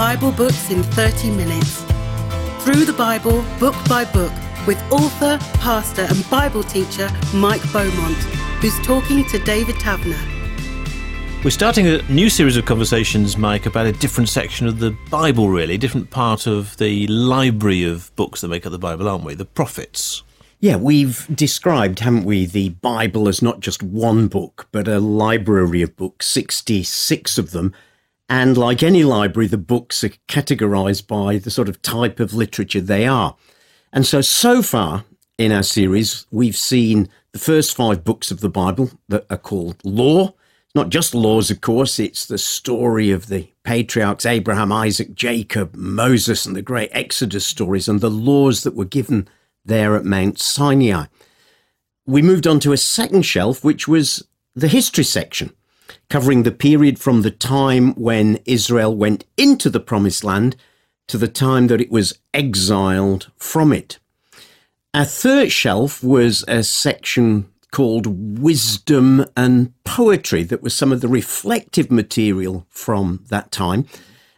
Bible books in 30 minutes. Through the Bible, book by book, with author, pastor, and Bible teacher Mike Beaumont, who's talking to David Taverner. We're starting a new series of conversations, Mike, about a different section of the Bible, really, a different part of the library of books that make up the Bible, aren't we? The prophets. Yeah, we've described, haven't we, the Bible as not just one book, but a library of books, 66 of them. And like any library, the books are categorized by the sort of type of literature they are. And so, so far in our series, we've seen the first five books of the Bible that are called law. Not just laws, of course, it's the story of the patriarchs Abraham, Isaac, Jacob, Moses, and the great Exodus stories, and the laws that were given there at Mount Sinai. We moved on to a second shelf, which was the history section, covering the period from the time when Israel went into the promised land to the time that it was exiled from it. Our third shelf was a section called Wisdom and Poetry that was some of the reflective material from that time.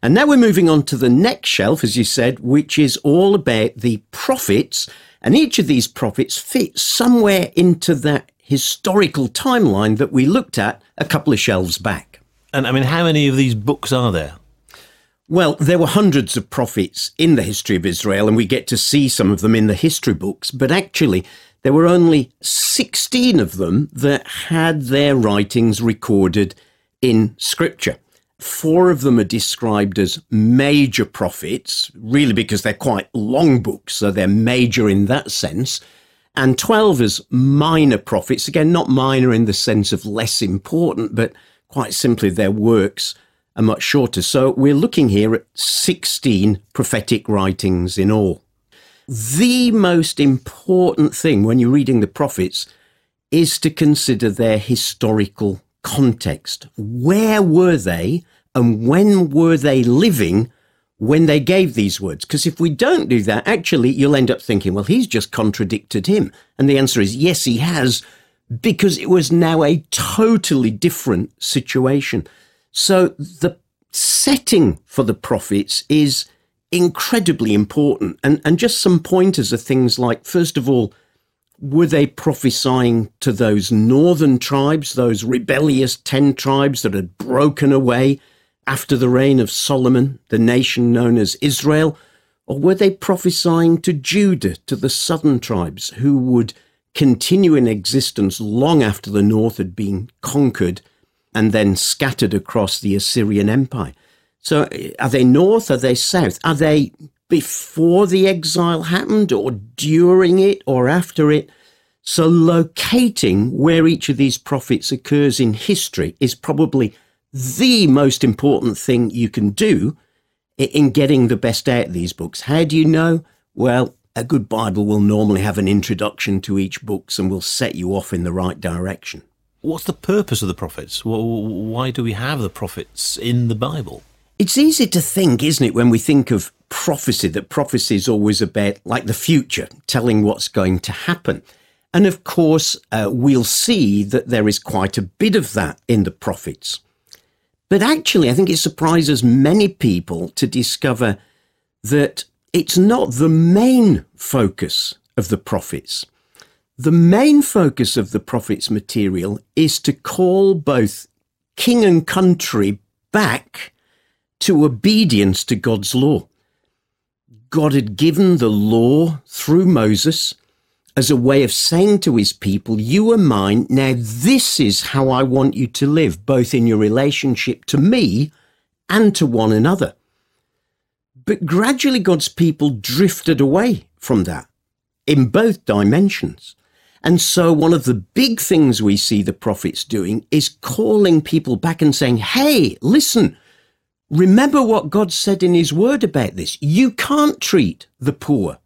And now we're moving on to the next shelf, as you said, which is all about the prophets and each of these prophets fits somewhere into that historical timeline that we looked at a couple of shelves back. And I mean, how many of these books are there? Well, there were hundreds of prophets in the history of Israel, and we get to see some of them in the history books, but actually, there were only 16 of them that had their writings recorded in scripture. Four of them are described as major prophets, really because they're quite long books, so they're major in that sense. And 12 as minor prophets, again, not minor in the sense of less important, but quite simply their works are much shorter. So we're looking here at 16 prophetic writings in all. The most important thing when you're reading the prophets is to consider their historical context. Where were they and when were they living when they gave these words? Because if we don't do that, actually, you'll end up thinking, well, he's just contradicted him. And the answer is yes, he has, because it was now a totally different situation. So the setting for the prophets is incredibly important. And, and just some pointers are things like, first of all, were they prophesying to those northern tribes, those rebellious 10 tribes that had broken away after the reign of Solomon, the nation known as Israel? Or were they prophesying to Judah, to the southern tribes who would continue in existence long after the north had been conquered and then scattered across the Assyrian Empire? So are they north? Are they south? Are they before the exile happened or during it or after it? So locating where each of these prophets occurs in history is probably the most important thing you can do in getting the best out of these books. How do you know? Well, a good Bible will normally have an introduction to each book and will set you off in the right direction. What's the purpose of the prophets? Why do we have the prophets in the Bible? It's easy to think, isn't it, when we think of prophecy, that prophecy is always about like the future, telling what's going to happen. And of course, uh, we'll see that there is quite a bit of that in the prophets. But actually, I think it surprises many people to discover that it's not the main focus of the prophets. The main focus of the prophets' material is to call both king and country back to obedience to God's law. God had given the law through Moses as a way of saying to his people, You are mine. Now, this is how I want you to live, both in your relationship to me and to one another. But gradually, God's people drifted away from that in both dimensions. And so, one of the big things we see the prophets doing is calling people back and saying, Hey, listen, Remember what God said in His Word about this. You can't treat the poor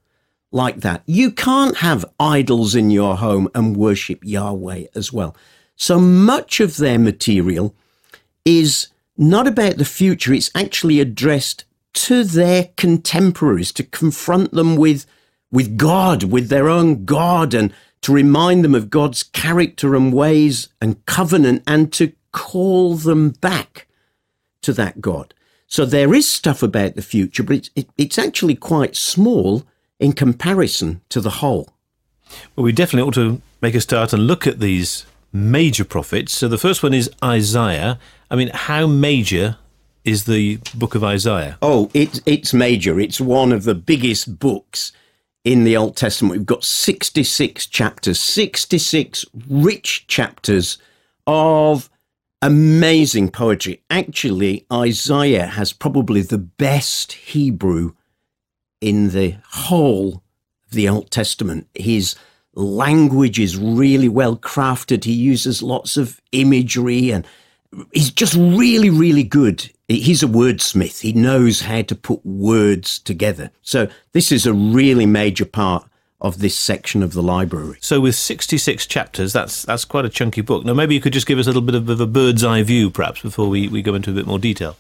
like that. You can't have idols in your home and worship Yahweh as well. So much of their material is not about the future, it's actually addressed to their contemporaries to confront them with, with God, with their own God, and to remind them of God's character and ways and covenant, and to call them back to that God. So there is stuff about the future, but it's, it, it's actually quite small in comparison to the whole. Well, we definitely ought to make a start and look at these major prophets. So the first one is Isaiah. I mean, how major is the book of Isaiah? Oh, it, it's major. It's one of the biggest books in the Old Testament. We've got 66 chapters, 66 rich chapters of amazing poetry. Actually, Isaiah has probably the best Hebrew in the whole of the Old Testament. His language is really well crafted. He uses lots of imagery and he's just really, really good. He's a wordsmith. He knows how to put words together. So this is a really major part of this section of the library. So with 66 chapters, that's that's quite a chunky book. Now maybe you could just give us a little bit of, a bird's eye view perhaps before we, we go into a bit more detail.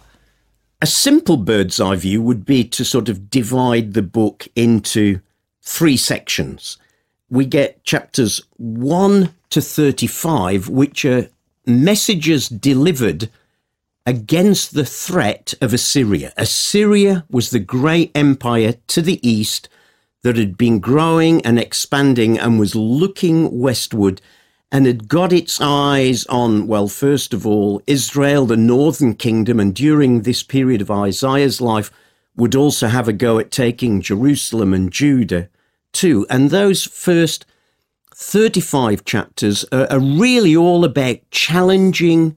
A simple bird's eye view would be to sort of divide the book into three sections. We get chapters 1 to 35, which are messages delivered against the threat of Assyria. Assyria was the great empire to the east that had been growing and expanding and was looking westward and had got its eyes on, well, first of all, Israel, the northern kingdom, and during this period of Isaiah's life, would also have a go at taking Jerusalem and Judah too. And those first 35 chapters are, are really all about challenging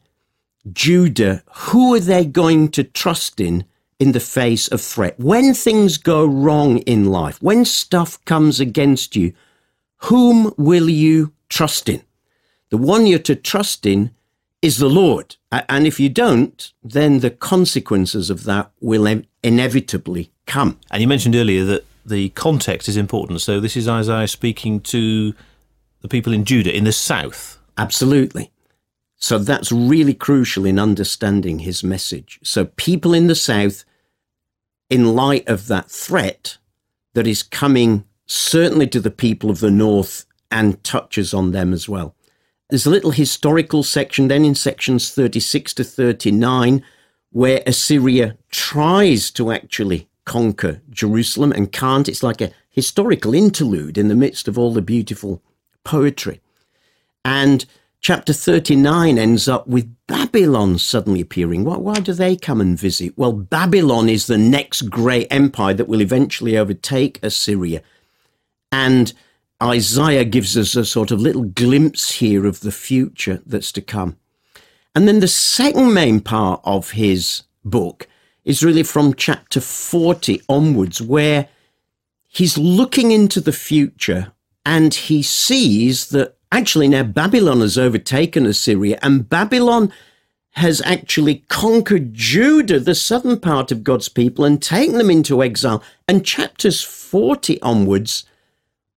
Judah. Who are they going to trust in in the face of threat? When things go wrong in life, when stuff comes against you, whom will you trust in? The one you're to trust in is the Lord. And if you don't, then the consequences of that will inevitably come. And you mentioned earlier that the context is important. So this is Isaiah speaking to the people in Judah in the south. Absolutely. So that's really crucial in understanding his message. So people in the south, in light of that threat that is coming certainly to the people of the north and touches on them as well. There's a little historical section then in sections 36 to 39 where Assyria tries to actually conquer Jerusalem and can't. It's like a historical interlude in the midst of all the beautiful poetry. And chapter 39 ends up with Babylon suddenly appearing. Why, why do they come and visit? Well, Babylon is the next great empire that will eventually overtake Assyria. And Isaiah gives us a sort of little glimpse here of the future that's to come. And then the second main part of his book is really from chapter 40 onwards, where he's looking into the future and he sees that actually now Babylon has overtaken Assyria and Babylon has actually conquered Judah, the southern part of God's people, and taken them into exile. And chapters 40 onwards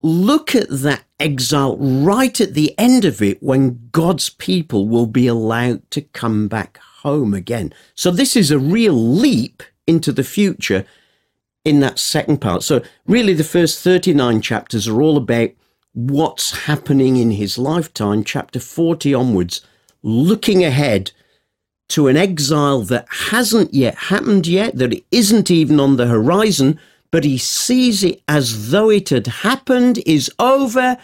look at that exile right at the end of it when God's people will be allowed to come back home again. So this is a real leap into the future in that second part. So really the first 39 chapters are all about what's happening in his lifetime, chapter 40 onwards, looking ahead to an exile that hasn't yet happened yet, that isn't even on the horizon, but he sees it as though it had happened, is over,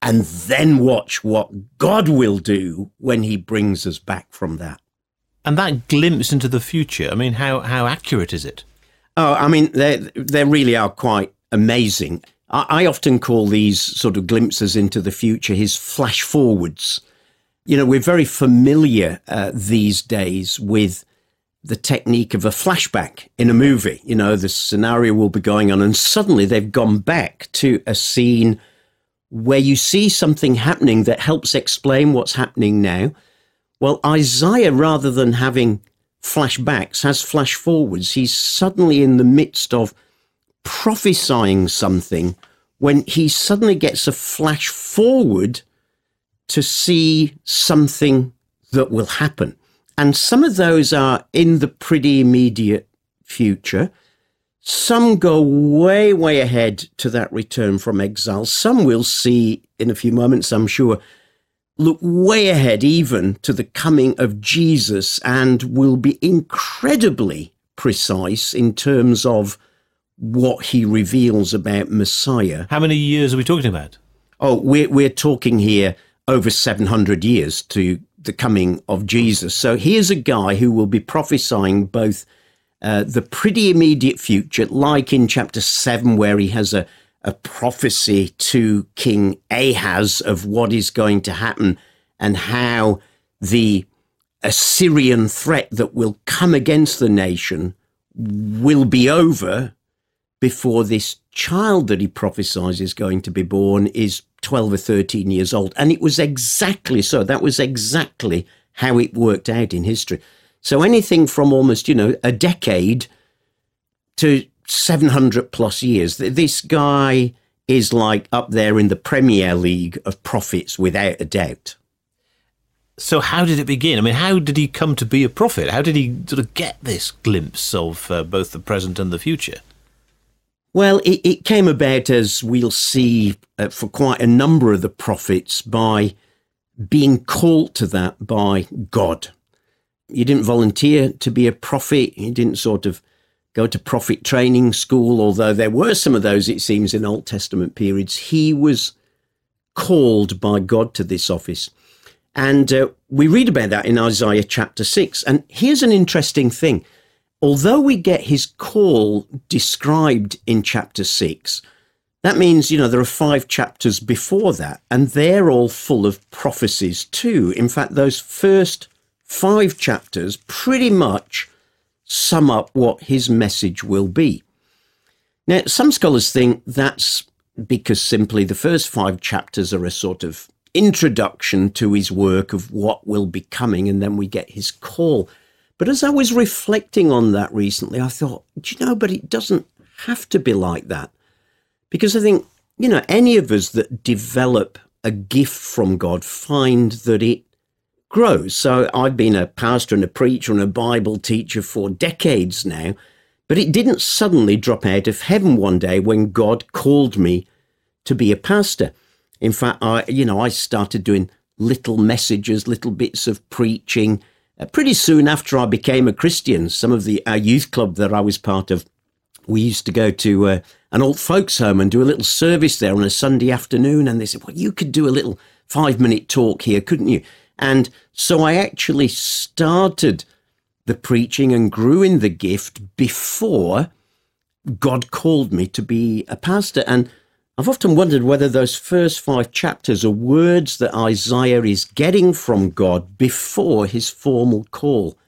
and then watch what God will do when he brings us back from that. And that glimpse into the future, I mean, how, how accurate is it? Oh, I mean, they they really are quite amazing. I, I often call these sort of glimpses into the future his flash forwards. You know, we're very familiar uh, these days with the technique of a flashback in a movie. You know, the scenario will be going on, and suddenly they've gone back to a scene where you see something happening that helps explain what's happening now. Well, Isaiah, rather than having flashbacks, has flash forwards. He's suddenly in the midst of prophesying something when he suddenly gets a flash forward to see something that will happen. And some of those are in the pretty immediate future. Some go way, way ahead to that return from exile. Some we'll see in a few moments, I'm sure, look way ahead even to the coming of Jesus and will be incredibly precise in terms of what he reveals about Messiah. How many years are we talking about? Oh, we're, we're talking here over 700 years to the coming of Jesus. So here's a guy who will be prophesying both uh, the pretty immediate future, like in chapter 7, where he has a, a prophecy to King Ahaz of what is going to happen and how the Assyrian threat that will come against the nation will be over before this child that he prophesies is going to be born is 12 or 13 years old. And it was exactly so. That was exactly how it worked out in history. So anything from almost, you know, a decade to 700 plus years. This guy is like up there in the Premier League of prophets without a doubt. So, how did it begin? I mean, how did he come to be a prophet? How did he sort of get this glimpse of uh, both the present and the future? Well, it, it came about, as we'll see, uh, for quite a number of the prophets by being called to that by God. You didn't volunteer to be a prophet. You didn't sort of go to prophet training school, although there were some of those, it seems, in Old Testament periods. He was called by God to this office. And uh, we read about that in Isaiah chapter 6. And here's an interesting thing. Although we get his call described in chapter 6, that means, you know, there are five chapters before that, and they're all full of prophecies too. In fact, those first five chapters pretty much sum up what his message will be. Now, some scholars think that's because simply the first five chapters are a sort of introduction to his work of what will be coming, and then we get his call. But as I was reflecting on that recently, I thought, do you know, but it doesn't have to be like that. Because I think, you know, any of us that develop a gift from God find that it grows. So I've been a pastor and a preacher and a Bible teacher for decades now, but it didn't suddenly drop out of heaven one day when God called me to be a pastor. In fact, I, you know, I started doing little messages, little bits of preaching. Uh, pretty soon after I became a Christian, some of the our youth club that I was part of, we used to go to uh, an old folks' home and do a little service there on a Sunday afternoon. And they said, "Well, you could do a little five-minute talk here, couldn't you?" And so I actually started the preaching and grew in the gift before God called me to be a pastor. And I've often wondered whether those first five chapters are words that Isaiah is getting from God before his formal call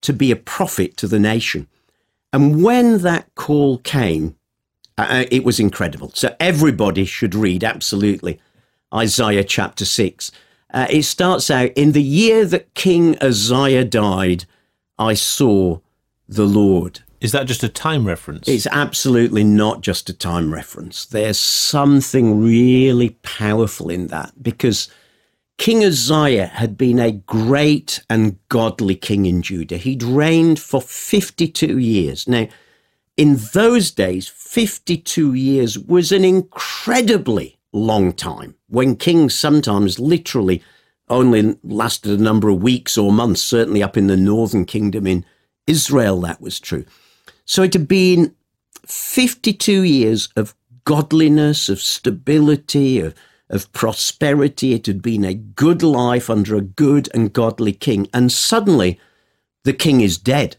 to be a prophet to the nation. And when that call came, uh, uh, it was incredible. So everybody should read, absolutely, Isaiah chapter 6. Uh, it starts out In the year that King Uzziah died, I saw the Lord. Is that just a time reference? It's absolutely not just a time reference. There's something really powerful in that because King Uzziah had been a great and godly king in Judah. He'd reigned for 52 years. Now, in those days, 52 years was an incredibly long time when kings sometimes literally only lasted a number of weeks or months, certainly up in the northern kingdom in Israel, that was true. So it had been 52 years of godliness, of stability, of, of prosperity. It had been a good life under a good and godly king. And suddenly the king is dead.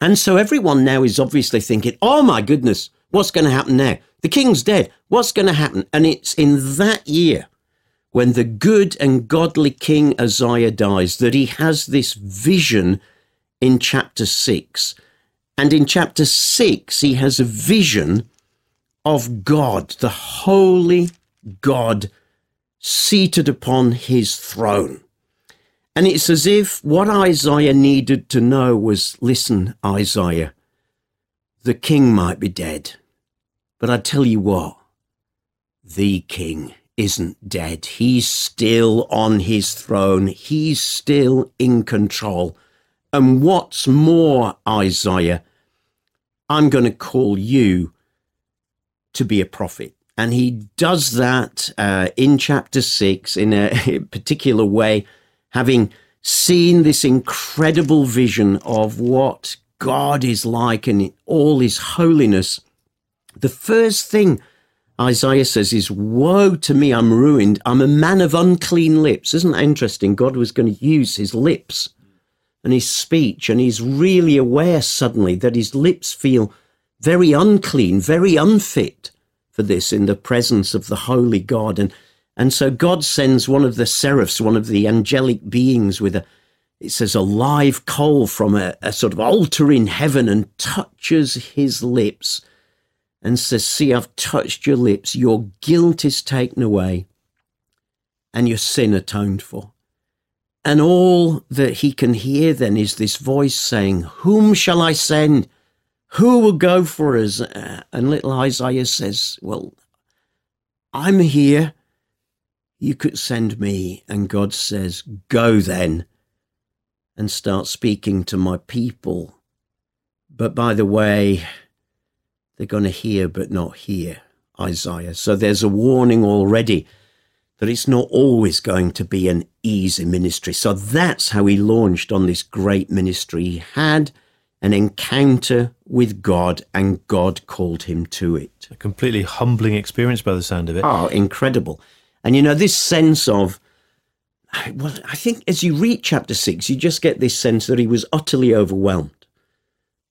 And so everyone now is obviously thinking, oh my goodness, what's going to happen now? The king's dead. What's going to happen? And it's in that year when the good and godly king Uzziah dies that he has this vision in chapter 6 and in chapter 6, he has a vision of God, the holy God, seated upon his throne. And it's as if what Isaiah needed to know was listen, Isaiah, the king might be dead, but I tell you what, the king isn't dead. He's still on his throne, he's still in control. And what's more, Isaiah, I'm going to call you to be a prophet. And he does that uh, in chapter six in a particular way, having seen this incredible vision of what God is like and all his holiness, the first thing Isaiah says is, Woe to me, I'm ruined. I'm a man of unclean lips. Isn't that interesting? God was going to use his lips and his speech, and he's really aware suddenly that his lips feel very unclean, very unfit for this in the presence of the holy God. And, and so God sends one of the seraphs, one of the angelic beings with a, it says, a live coal from a, a sort of altar in heaven and touches his lips and says, See, I've touched your lips. Your guilt is taken away and your sin atoned for. And all that he can hear then is this voice saying, Whom shall I send? Who will go for us? Uh, and little Isaiah says, Well, I'm here. You could send me. And God says, Go then and start speaking to my people. But by the way, they're going to hear but not hear, Isaiah. So there's a warning already that it's not always going to be an easy ministry. So that's how he launched on this great ministry. He had an encounter with God and God called him to it. A completely humbling experience by the sound of it. Oh, incredible. And you know, this sense of, well, I think as you read chapter six, you just get this sense that he was utterly overwhelmed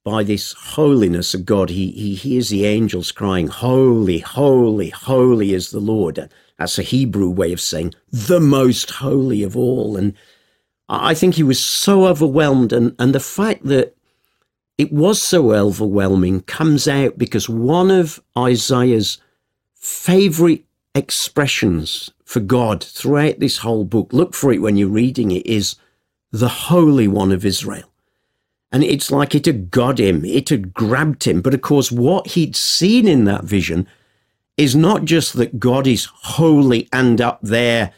by this holiness of God. He, he hears the angels crying, Holy, holy, holy is the Lord. That's a Hebrew way of saying the most holy of all. And I think he was so overwhelmed. And, and the fact that it was so overwhelming comes out because one of Isaiah's favorite expressions for God throughout this whole book, look for it when you're reading it, is the Holy One of Israel. And it's like it had got him, it had grabbed him. But of course, what he'd seen in that vision is not just that God is holy and up there,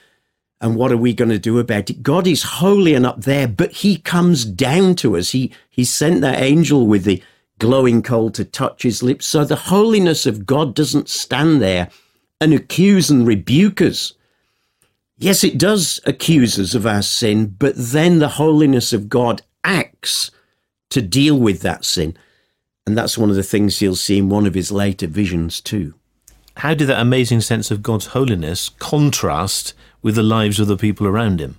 and what are we going to do about it? God is holy and up there, but he comes down to us. He, he sent that angel with the glowing coal to touch his lips. So the holiness of God doesn't stand there and accuse and rebuke us. Yes, it does accuse us of our sin, but then the holiness of God acts to deal with that sin. And that's one of the things you'll see in one of his later visions, too. How did that amazing sense of God's holiness contrast with the lives of the people around him?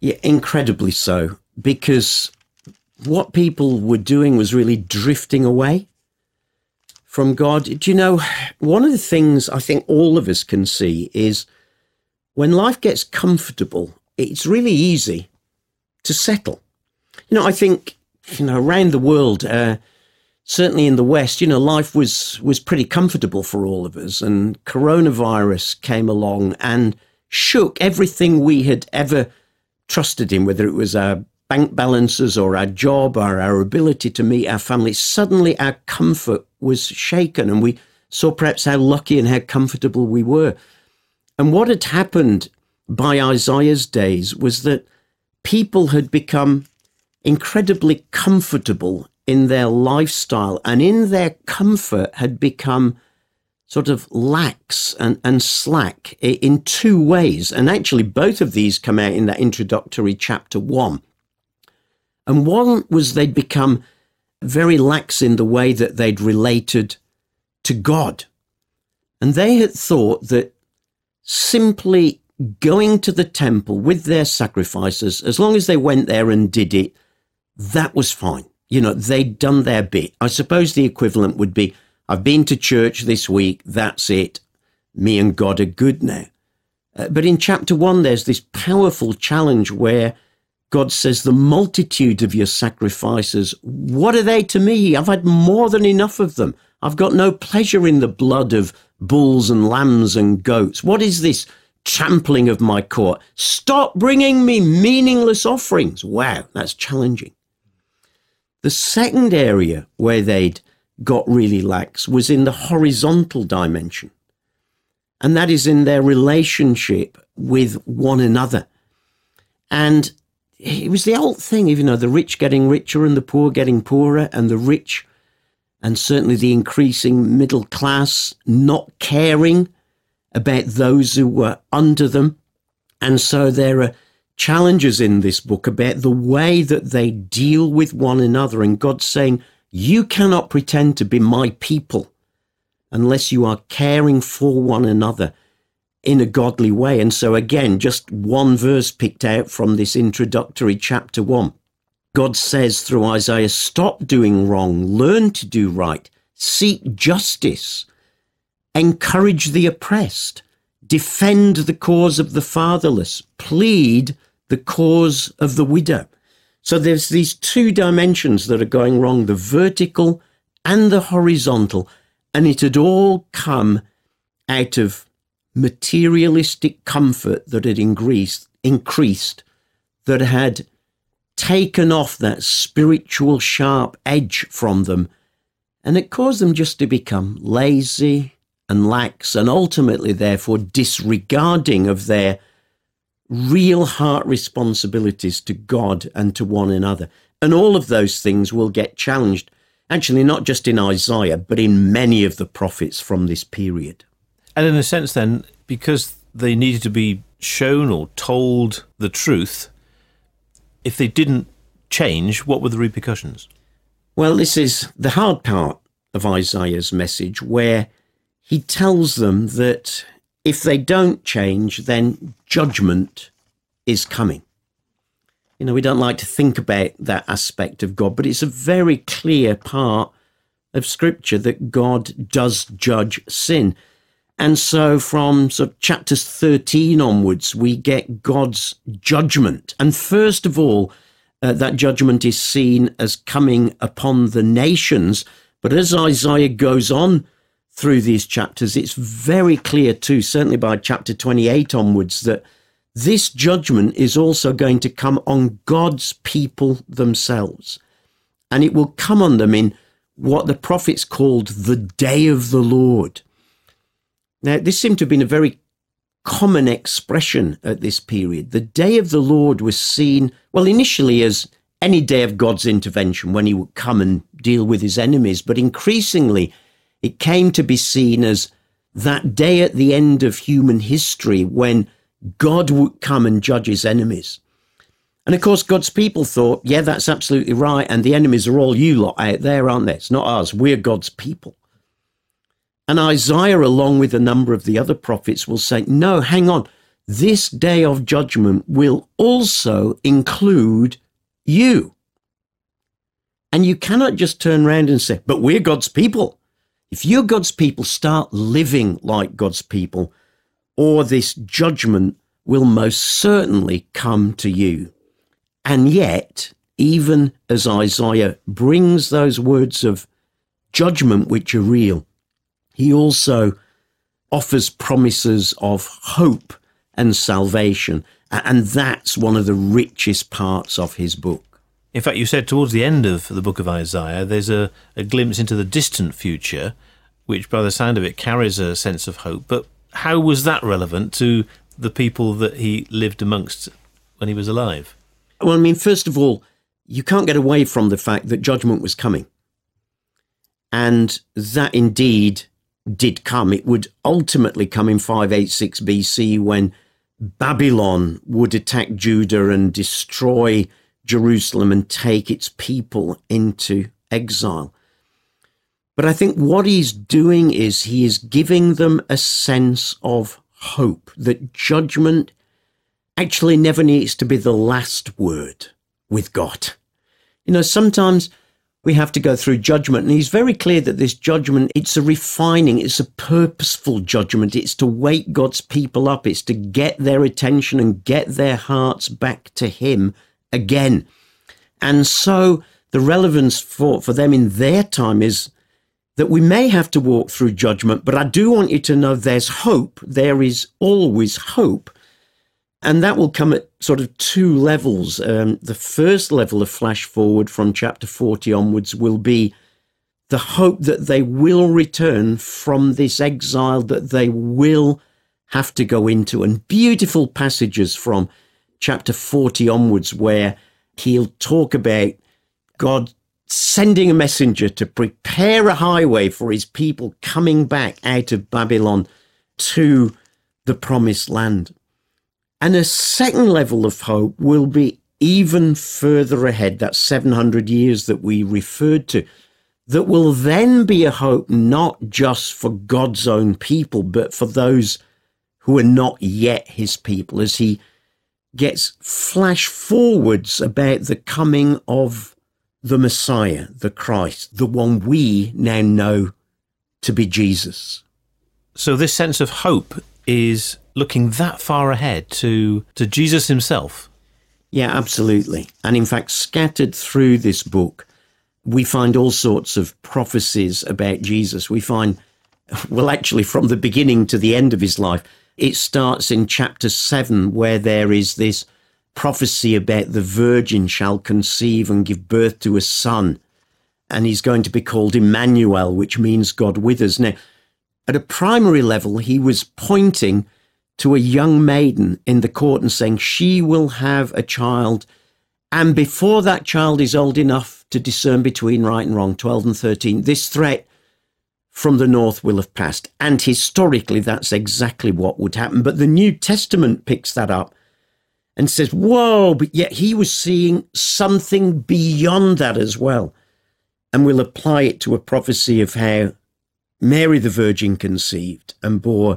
Yeah, incredibly so, because what people were doing was really drifting away from God. Do you know, one of the things I think all of us can see is when life gets comfortable, it's really easy to settle. You know, I think you know, around the world, uh, certainly in the West, you know, life was was pretty comfortable for all of us, and coronavirus came along and shook everything we had ever trusted in, whether it was our bank balances or our job or our ability to meet our family. Suddenly, our comfort was shaken, and we saw perhaps how lucky and how comfortable we were. And what had happened by Isaiah's days was that people had become incredibly comfortable in their lifestyle and in their comfort had become sort of lax and, and slack in two ways. And actually, both of these come out in that introductory chapter one. And one was they'd become very lax in the way that they'd related to God. And they had thought that simply going to the temple with their sacrifices, as long as they went there and did it, that was fine. You know, they'd done their bit. I suppose the equivalent would be I've been to church this week, that's it. Me and God are good now. Uh, but in chapter one, there's this powerful challenge where God says, The multitude of your sacrifices, what are they to me? I've had more than enough of them. I've got no pleasure in the blood of bulls and lambs and goats. What is this trampling of my court? Stop bringing me meaningless offerings. Wow, that's challenging. The second area where they'd got really lax was in the horizontal dimension, and that is in their relationship with one another. And it was the old thing, even though the rich getting richer and the poor getting poorer, and the rich and certainly the increasing middle class not caring about those who were under them. And so there are challenges in this book about the way that they deal with one another. And God's saying, You cannot pretend to be my people unless you are caring for one another in a godly way. And so, again, just one verse picked out from this introductory chapter one. God says through Isaiah, Stop doing wrong, learn to do right, seek justice, encourage the oppressed, defend the cause of the fatherless, plead the cause of the widow. So there's these two dimensions that are going wrong the vertical and the horizontal. And it had all come out of materialistic comfort that had increased, increased that had taken off that spiritual sharp edge from them. And it caused them just to become lazy and lax and ultimately, therefore, disregarding of their real heart responsibilities to God and to one another. And all of those things will get challenged, actually, not just in Isaiah, but in many of the prophets from this period. And in a sense, then, because they needed to be shown or told the truth, if they didn't change, what were the repercussions? Well, this is the hard part of Isaiah's message, where he tells them that if they don't change, then judgment is coming. You know, we don't like to think about that aspect of God, but it's a very clear part of Scripture that God does judge sin. And so from sort of chapters 13 onwards, we get God's judgment. And first of all, uh, that judgment is seen as coming upon the nations. But as Isaiah goes on through these chapters, it's very clear too, certainly by chapter 28 onwards, that this judgment is also going to come on God's people themselves. And it will come on them in what the prophets called the day of the Lord. Now, this seemed to have been a very common expression at this period. The day of the Lord was seen, well, initially as any day of God's intervention when he would come and deal with his enemies, but increasingly it came to be seen as that day at the end of human history when God would come and judge his enemies. And of course, God's people thought, yeah, that's absolutely right. And the enemies are all you lot out there, aren't they? It's not us. We're God's people. And Isaiah, along with a number of the other prophets, will say, no, hang on. This day of judgment will also include you. And you cannot just turn around and say, but we're God's people. If you're God's people, start living like God's people, or this judgment will most certainly come to you. And yet, even as Isaiah brings those words of judgment which are real, he also offers promises of hope and salvation. And that's one of the richest parts of his book. In fact, you said towards the end of the book of Isaiah, there's a, a glimpse into the distant future, which by the sound of it carries a sense of hope. But how was that relevant to the people that he lived amongst when he was alive? Well, I mean, first of all, you can't get away from the fact that judgment was coming. And that indeed did come. It would ultimately come in 586 BC when Babylon would attack Judah and destroy Jerusalem and take its people into exile. But I think what he's doing is he is giving them a sense of hope that judgment actually never needs to be the last word with God. You know, sometimes we have to go through judgment and he's very clear that this judgment it's a refining it's a purposeful judgment it's to wake god's people up it's to get their attention and get their hearts back to him again. And so the relevance for, for them in their time is that we may have to walk through judgment, but I do want you to know there's hope. There is always hope. And that will come at sort of two levels. Um, the first level of flash forward from chapter 40 onwards will be the hope that they will return from this exile, that they will have to go into. And beautiful passages from chapter 40 onwards, where he'll talk about God sending a messenger to prepare a highway for his people coming back out of Babylon to the promised land. And a second level of hope will be even further ahead, that 700 years that we referred to, that will then be a hope not just for God's own people, but for those who are not yet his people, as he gets flash forwards about the coming of the Messiah, the Christ, the one we now know to be Jesus. So, this sense of hope is looking that far ahead to, to Jesus himself. Yeah, absolutely. And in fact, scattered through this book, we find all sorts of prophecies about Jesus. We find, well, actually, from the beginning to the end of his life, it starts in chapter 7, where there is this prophecy about the virgin shall conceive and give birth to a son, and he's going to be called Emmanuel, which means God with us. Now, at a primary level, he was pointing to a young maiden in the court and saying, She will have a child. And before that child is old enough to discern between right and wrong, 12 and 13, this threat from the north will have passed. And historically, that's exactly what would happen. But the New Testament picks that up and says, Whoa, but yet he was seeing something beyond that as well. And we'll apply it to a prophecy of how Mary the Virgin conceived and bore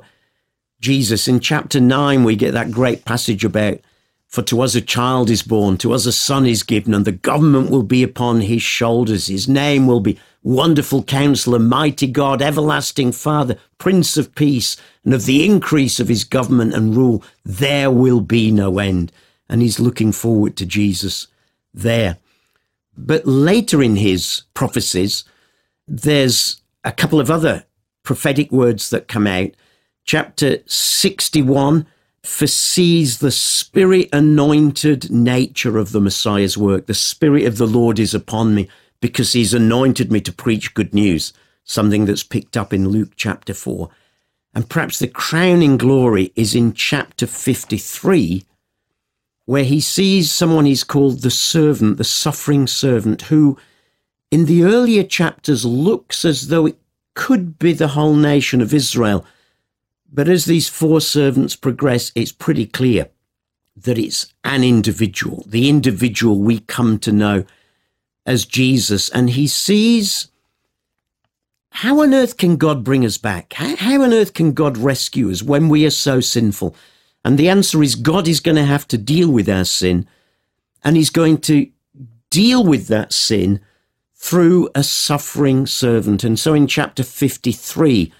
Jesus. In chapter 9, we get that great passage about, For to us a child is born, to us a son is given, and the government will be upon his shoulders. His name will be Wonderful Counselor, Mighty God, Everlasting Father, Prince of Peace, and of the increase of his government and rule, there will be no end. And he's looking forward to Jesus there. But later in his prophecies, there's a couple of other prophetic words that come out chapter 61 foresees the spirit anointed nature of the Messiah's work. The spirit of the Lord is upon me because he's anointed me to preach good news, something that's picked up in Luke chapter 4. And perhaps the crowning glory is in chapter 53, where he sees someone he's called the servant, the suffering servant, who in the earlier chapters looks as though it could be the whole nation of Israel but as these four servants progress, it's pretty clear that it's an individual, the individual we come to know as Jesus. And he sees how on earth can God bring us back? How, how on earth can God rescue us when we are so sinful? And the answer is God is going to have to deal with our sin, and he's going to deal with that sin through a suffering servant. And so in chapter 53,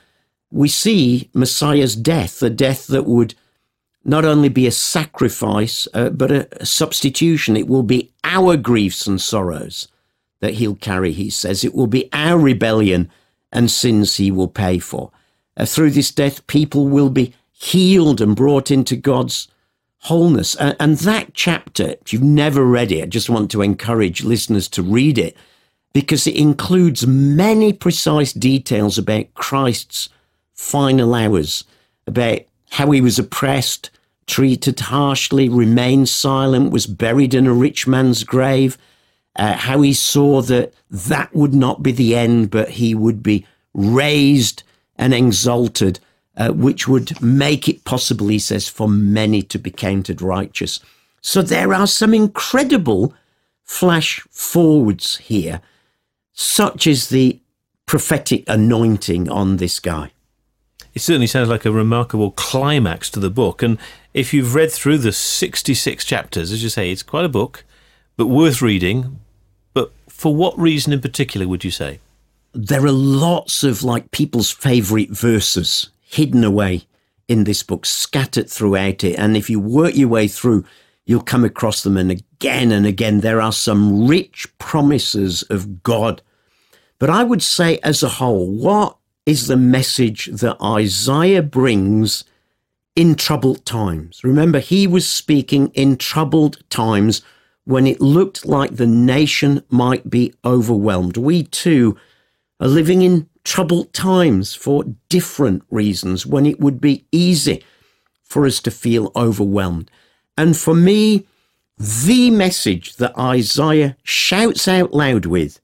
we see Messiah's death, a death that would not only be a sacrifice, uh, but a, a substitution. It will be our griefs and sorrows that he'll carry, he says. It will be our rebellion and sins he will pay for. Uh, through this death, people will be healed and brought into God's wholeness. Uh, and that chapter, if you've never read it, I just want to encourage listeners to read it because it includes many precise details about Christ's final hours about how he was oppressed, treated harshly, remained silent, was buried in a rich man's grave, uh, how he saw that that would not be the end, but he would be raised and exalted, uh, which would make it possible, he says, for many to be counted righteous. So there are some incredible flash forwards here, such as the prophetic anointing on this guy it certainly sounds like a remarkable climax to the book. And if you've read through the 66 chapters, as you say, it's quite a book, but worth reading. But for what reason in particular would you say? There are lots of like people's favorite verses hidden away in this book, scattered throughout it. And if you work your way through, you'll come across them. And again and again, there are some rich promises of God. But I would say, as a whole, what is the message that Isaiah brings in troubled times. Remember, he was speaking in troubled times when it looked like the nation might be overwhelmed. We too are living in troubled times for different reasons when it would be easy for us to feel overwhelmed. And for me, the message that Isaiah shouts out loud with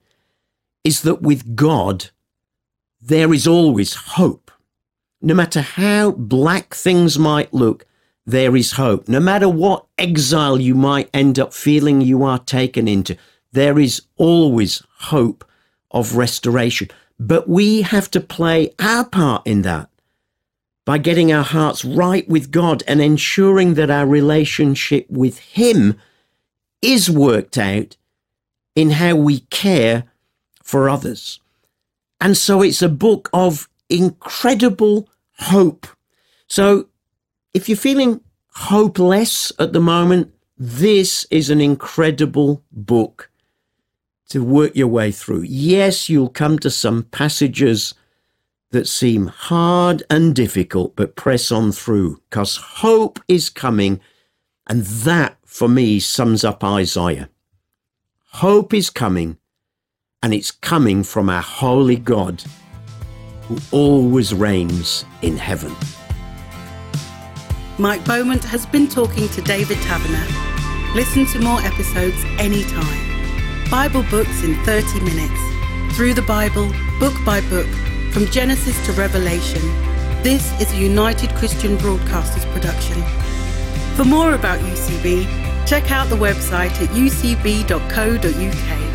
is that with God, there is always hope. No matter how black things might look, there is hope. No matter what exile you might end up feeling you are taken into, there is always hope of restoration. But we have to play our part in that by getting our hearts right with God and ensuring that our relationship with Him is worked out in how we care for others. And so it's a book of incredible hope. So if you're feeling hopeless at the moment, this is an incredible book to work your way through. Yes, you'll come to some passages that seem hard and difficult, but press on through because hope is coming. And that, for me, sums up Isaiah. Hope is coming, and it's coming from our holy God who always reigns in heaven. Mike Beaumont has been talking to David Taverner. Listen to more episodes anytime. Bible books in 30 minutes. Through the Bible, book by book, from Genesis to Revelation. This is a United Christian Broadcasters production. For more about UCB, check out the website at ucb.co.uk.